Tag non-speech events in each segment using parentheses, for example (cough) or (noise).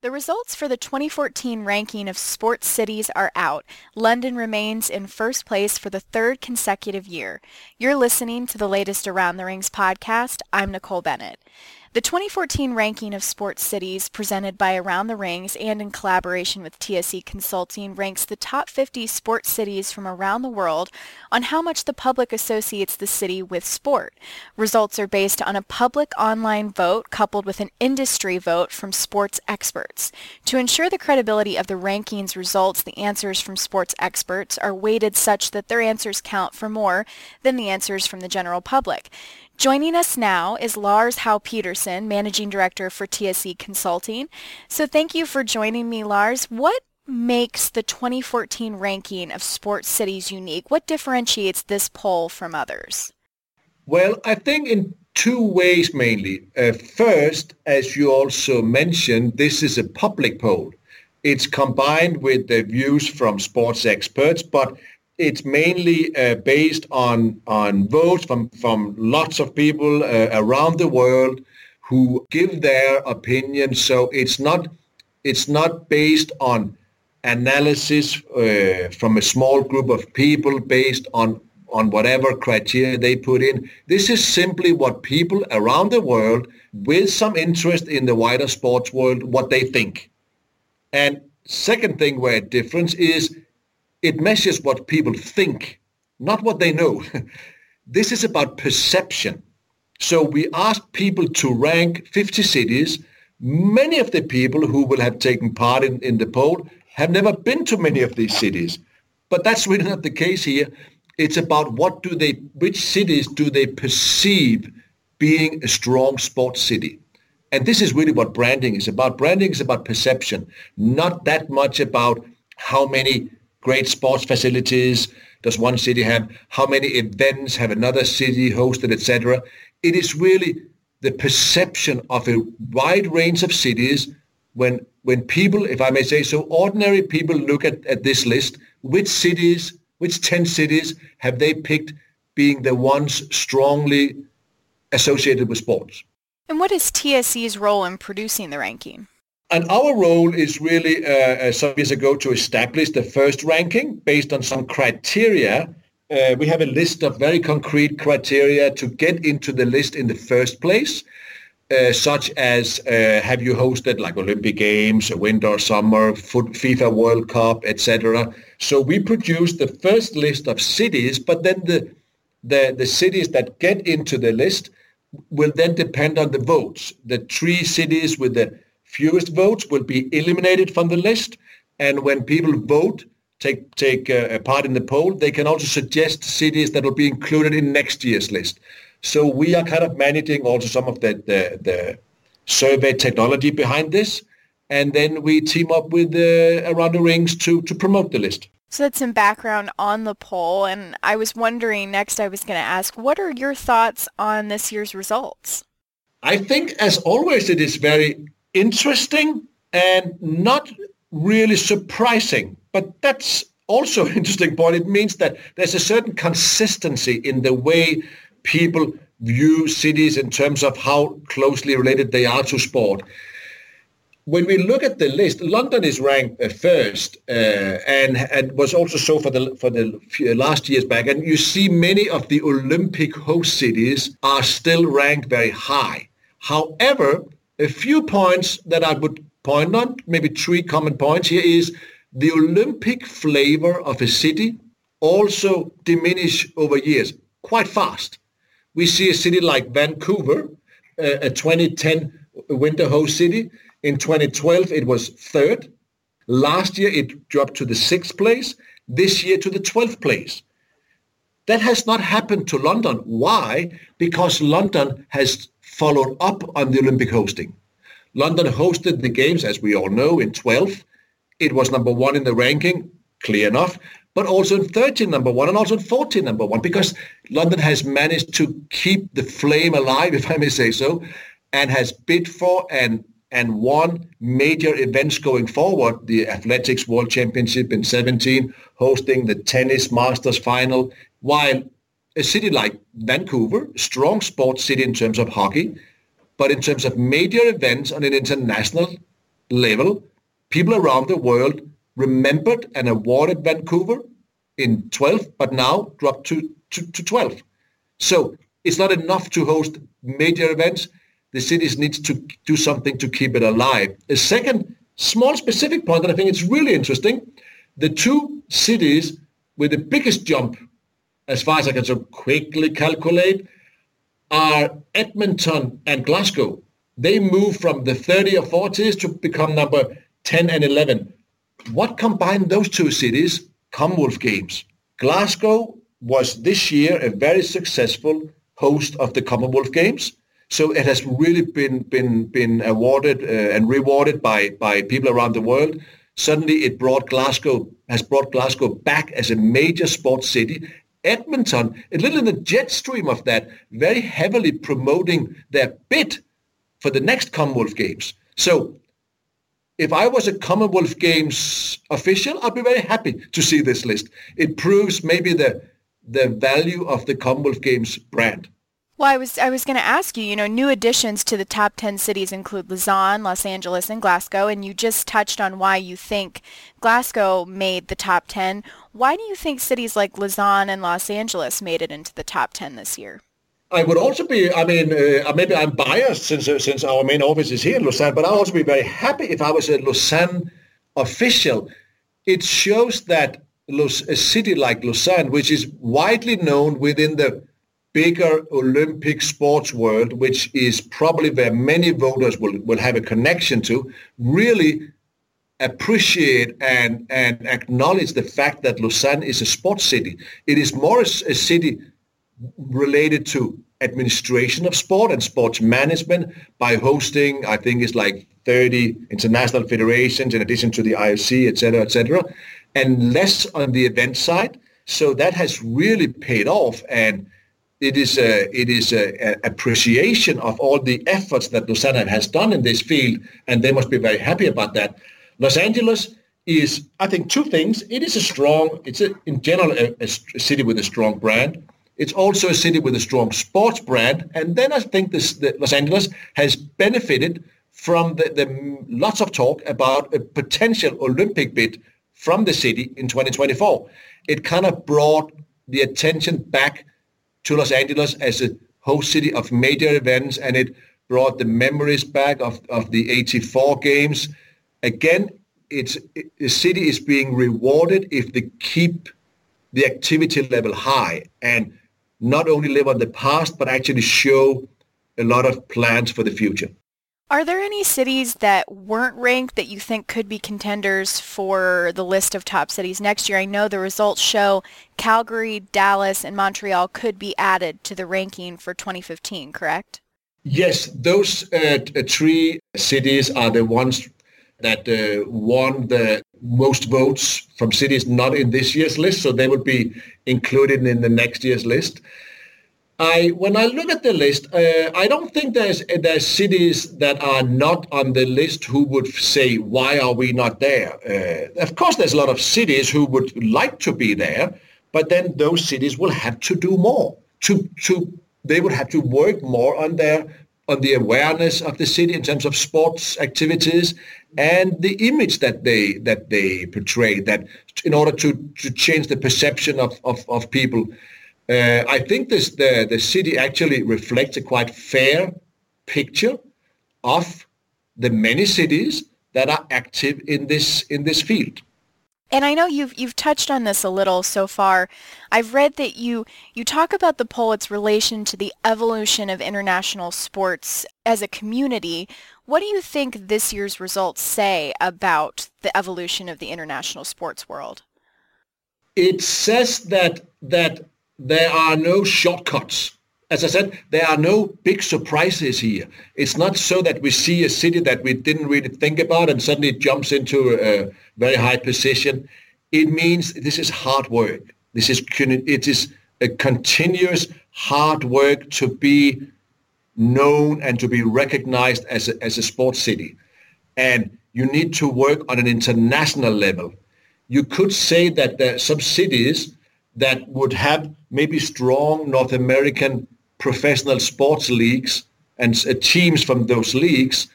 The results for the 2014 ranking of sports cities are out. London remains in first place for the third consecutive year. You're listening to the latest Around the Rings podcast. I'm Nicole Bennett. The 2014 ranking of sports cities presented by Around the Rings and in collaboration with TSE Consulting ranks the top 50 sports cities from around the world on how much the public associates the city with sport. Results are based on a public online vote coupled with an industry vote from sports experts. To ensure the credibility of the rankings results, the answers from sports experts are weighted such that their answers count for more than the answers from the general public. Joining us now is Lars Haue-Pedersen, Managing Director for TSE Consulting. So thank you for joining me, Lars. What makes the 2014 ranking of sports cities unique? What differentiates this poll from others? Well, I think in two ways mainly. Uh, first, as you also mentioned, this is a public poll. It's combined with the views from sports experts, but it's mainly uh, based on on votes from from lots of people uh, around the world who give their opinion. So it's not it's not based on analysis uh, from a small group of people based on on whatever criteria they put in. This is simply what people around the world with some interest in the wider sports world, what they think. And second thing where it difference is it measures what people think, not what they know. (laughs) this is about perception. So we ask people to rank 50 cities. Many of the people who will have taken part in, in the poll have never been to many of these cities. But that's really not the case here. It's about what do they, which cities do they perceive being a strong sports city. And this is really what branding is about. Branding is about perception, not that much about how many great sports facilities does one city have? How many events have another city hosted, etc.? It is really the perception of a wide range of cities when when people, if I may say so, ordinary people look at, at this list, which cities, which 10 cities have they picked being the ones strongly associated with sports? And what is TSE's role in producing the ranking? And our role is really uh, uh, some years ago to establish the first ranking based on some criteria. Uh, we have a list of very concrete criteria to get into the list in the first place, uh, such as uh, have you hosted like Olympic Games, winter summer, FIFA World Cup, etc. So we produce the first list of cities, but then the, the, the cities that get into the list will then depend on the votes. The three cities with the fewest votes will be eliminated from the list. And when people vote, take take uh, part in the poll, they can also suggest cities that will be included in next year's list. So we are kind of managing also some of the, the, the survey technology behind this. And then we team up with uh, Around the Rings to, to promote the list. So that's some background on the poll. And I was wondering, next I was going to ask, what are your thoughts on this year's results? I think, as always, it is very interesting and not really surprising. But that's also (laughs) an interesting point. It means that there's a certain consistency in the way people view cities in terms of how closely related they are to sport. When we look at the list, London is ranked uh, first, uh, and, and was also so for the for the last years back. And you see many of the Olympic host cities are still ranked very high. However, a few points that I would point on, maybe three common points here is the Olympic flavor of a city also diminish over years quite fast. We see a city like Vancouver, a 2010 winter host city. In 2012, it was third. Last year, it dropped to the sixth place. This year to the 12th place. That has not happened to London. Why? Because London has followed up on the Olympic hosting. London hosted the games, as we all know, in 12. It was number one in the ranking, clear enough, but also in 13 number one and also in 14 number one because London has managed to keep the flame alive, (laughs) if I may say so, and has bid for and and won major events going forward. The Athletics World Championship in 17, hosting the Tennis Masters Final, while a city like Vancouver, strong sports city in terms of hockey, but in terms of major events on an international level, people around the world remembered and awarded Vancouver in 12, but now dropped to, to, to 12. So it's not enough to host major events. The cities needs to do something to keep it alive. A second small specific point that I think is really interesting, the two cities with the biggest jump, as far as I can so quickly calculate, are Edmonton and Glasgow. They move from the 30 or 40s to become number 10 and 11. What combined those two cities? Commonwealth Games. Glasgow was this year a very successful host of the Commonwealth Games. So it has really been been been awarded uh, and rewarded by by people around the world. Suddenly, it brought Glasgow has brought Glasgow back as a major sports city. Edmonton, a little in the jet stream of that, very heavily promoting their bid for the next Commonwealth Games. So if I was a Commonwealth Games official, I'd be very happy to see this list. It proves maybe the the value of the Commonwealth Games brand. Well, I was I was going to ask you, you know, new additions to the top 10 cities include Lausanne, Los Angeles, and Glasgow, and you just touched on why you think Glasgow made the top 10. Why do you think cities like Lausanne and Los Angeles made it into the top 10 this year? I would also be, I mean, uh, maybe I'm biased since uh, since our main office is here in Lausanne, but I'd also be very happy if I was a Lausanne official. It shows that a city like Lausanne, which is widely known within the bigger Olympic sports world, which is probably where many voters will, will have a connection to, really appreciate and, and acknowledge the fact that Lausanne is a sports city. It is more a, city related to administration of sport and sports management by hosting, I think it's like 30 international federations in addition to the IOC, et cetera, et cetera, and less on the event side. So that has really paid off. And it is a, it is a, a appreciation of all the efforts that Lausanne has done in this field, and they must be very happy about that. Los Angeles is, I think, two things. It is a strong, it's a, in general a, a city with a strong brand. It's also a city with a strong sports brand. And then I think this, the Los Angeles has benefited from the, the lots of talk about a potential Olympic bid from the city in 2024. It kind of brought the attention back to Los Angeles as a host city of major events, and it brought the memories back of, of the 84 games. Again, it's it, the city is being rewarded if they keep the activity level high and not only live on the past, but actually show a lot of plans for the future. Are there any cities that weren't ranked that you think could be contenders for the list of top cities next year? I know the results show Calgary, Dallas, and Montreal could be added to the ranking for 2015, correct? Yes, those uh, three cities are the ones that uh, won the most votes from cities not in this year's list, so they would be included in the next year's list. I, when I look at the list, uh, I don't think there's there's cities that are not on the list who would say why are we not there. Uh, of course, there's a lot of cities who would like to be there, but then those cities will have to do more. To to they would have to work more on their on the awareness of the city in terms of sports activities and the image that they that they portray that in order to, to change the perception of, of, of people uh, I think this the, the city actually reflects a quite fair picture of the many cities that are active in this in this field. And I know you've you've touched on this a little so far. I've read that you you talk about the poll its relation to the evolution of international sports as a community. What do you think this year's results say about the evolution of the international sports world? It says that that there are no shortcuts. As I said, there are no big surprises here. It's not so that we see a city that we didn't really think about and suddenly it jumps into a very high position. It means this is hard work. This is it is a continuous hard work to be known and to be recognized as a, as a sports city. And you need to work on an international level. You could say that there are some cities that would have maybe strong North American professional sports leagues and uh, teams from those leagues,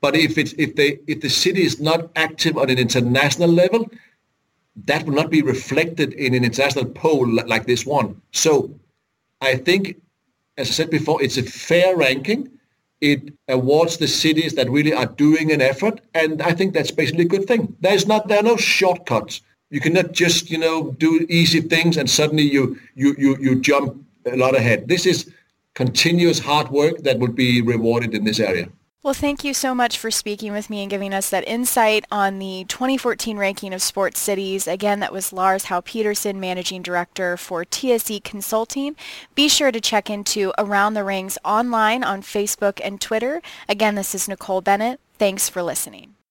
But if it's if they if the city is not active on an international level, that will not be reflected in an international poll like this one. So I think, as I said before, it's a fair ranking. It awards the cities that really are doing an effort, and I think that's basically a good thing. There's not there are no shortcuts. You cannot just you know do easy things and suddenly you you you you jump a lot ahead. This is continuous hard work that would be rewarded in this area. Well, thank you so much for speaking with me and giving us that insight on the 2014 ranking of sports cities. Again, that was Lars Haue-Pedersen, Managing Director for TSE Consulting. Be sure to check into Around the Rings online on Facebook and Twitter. Again, this is Nicole Bennett. Thanks for listening.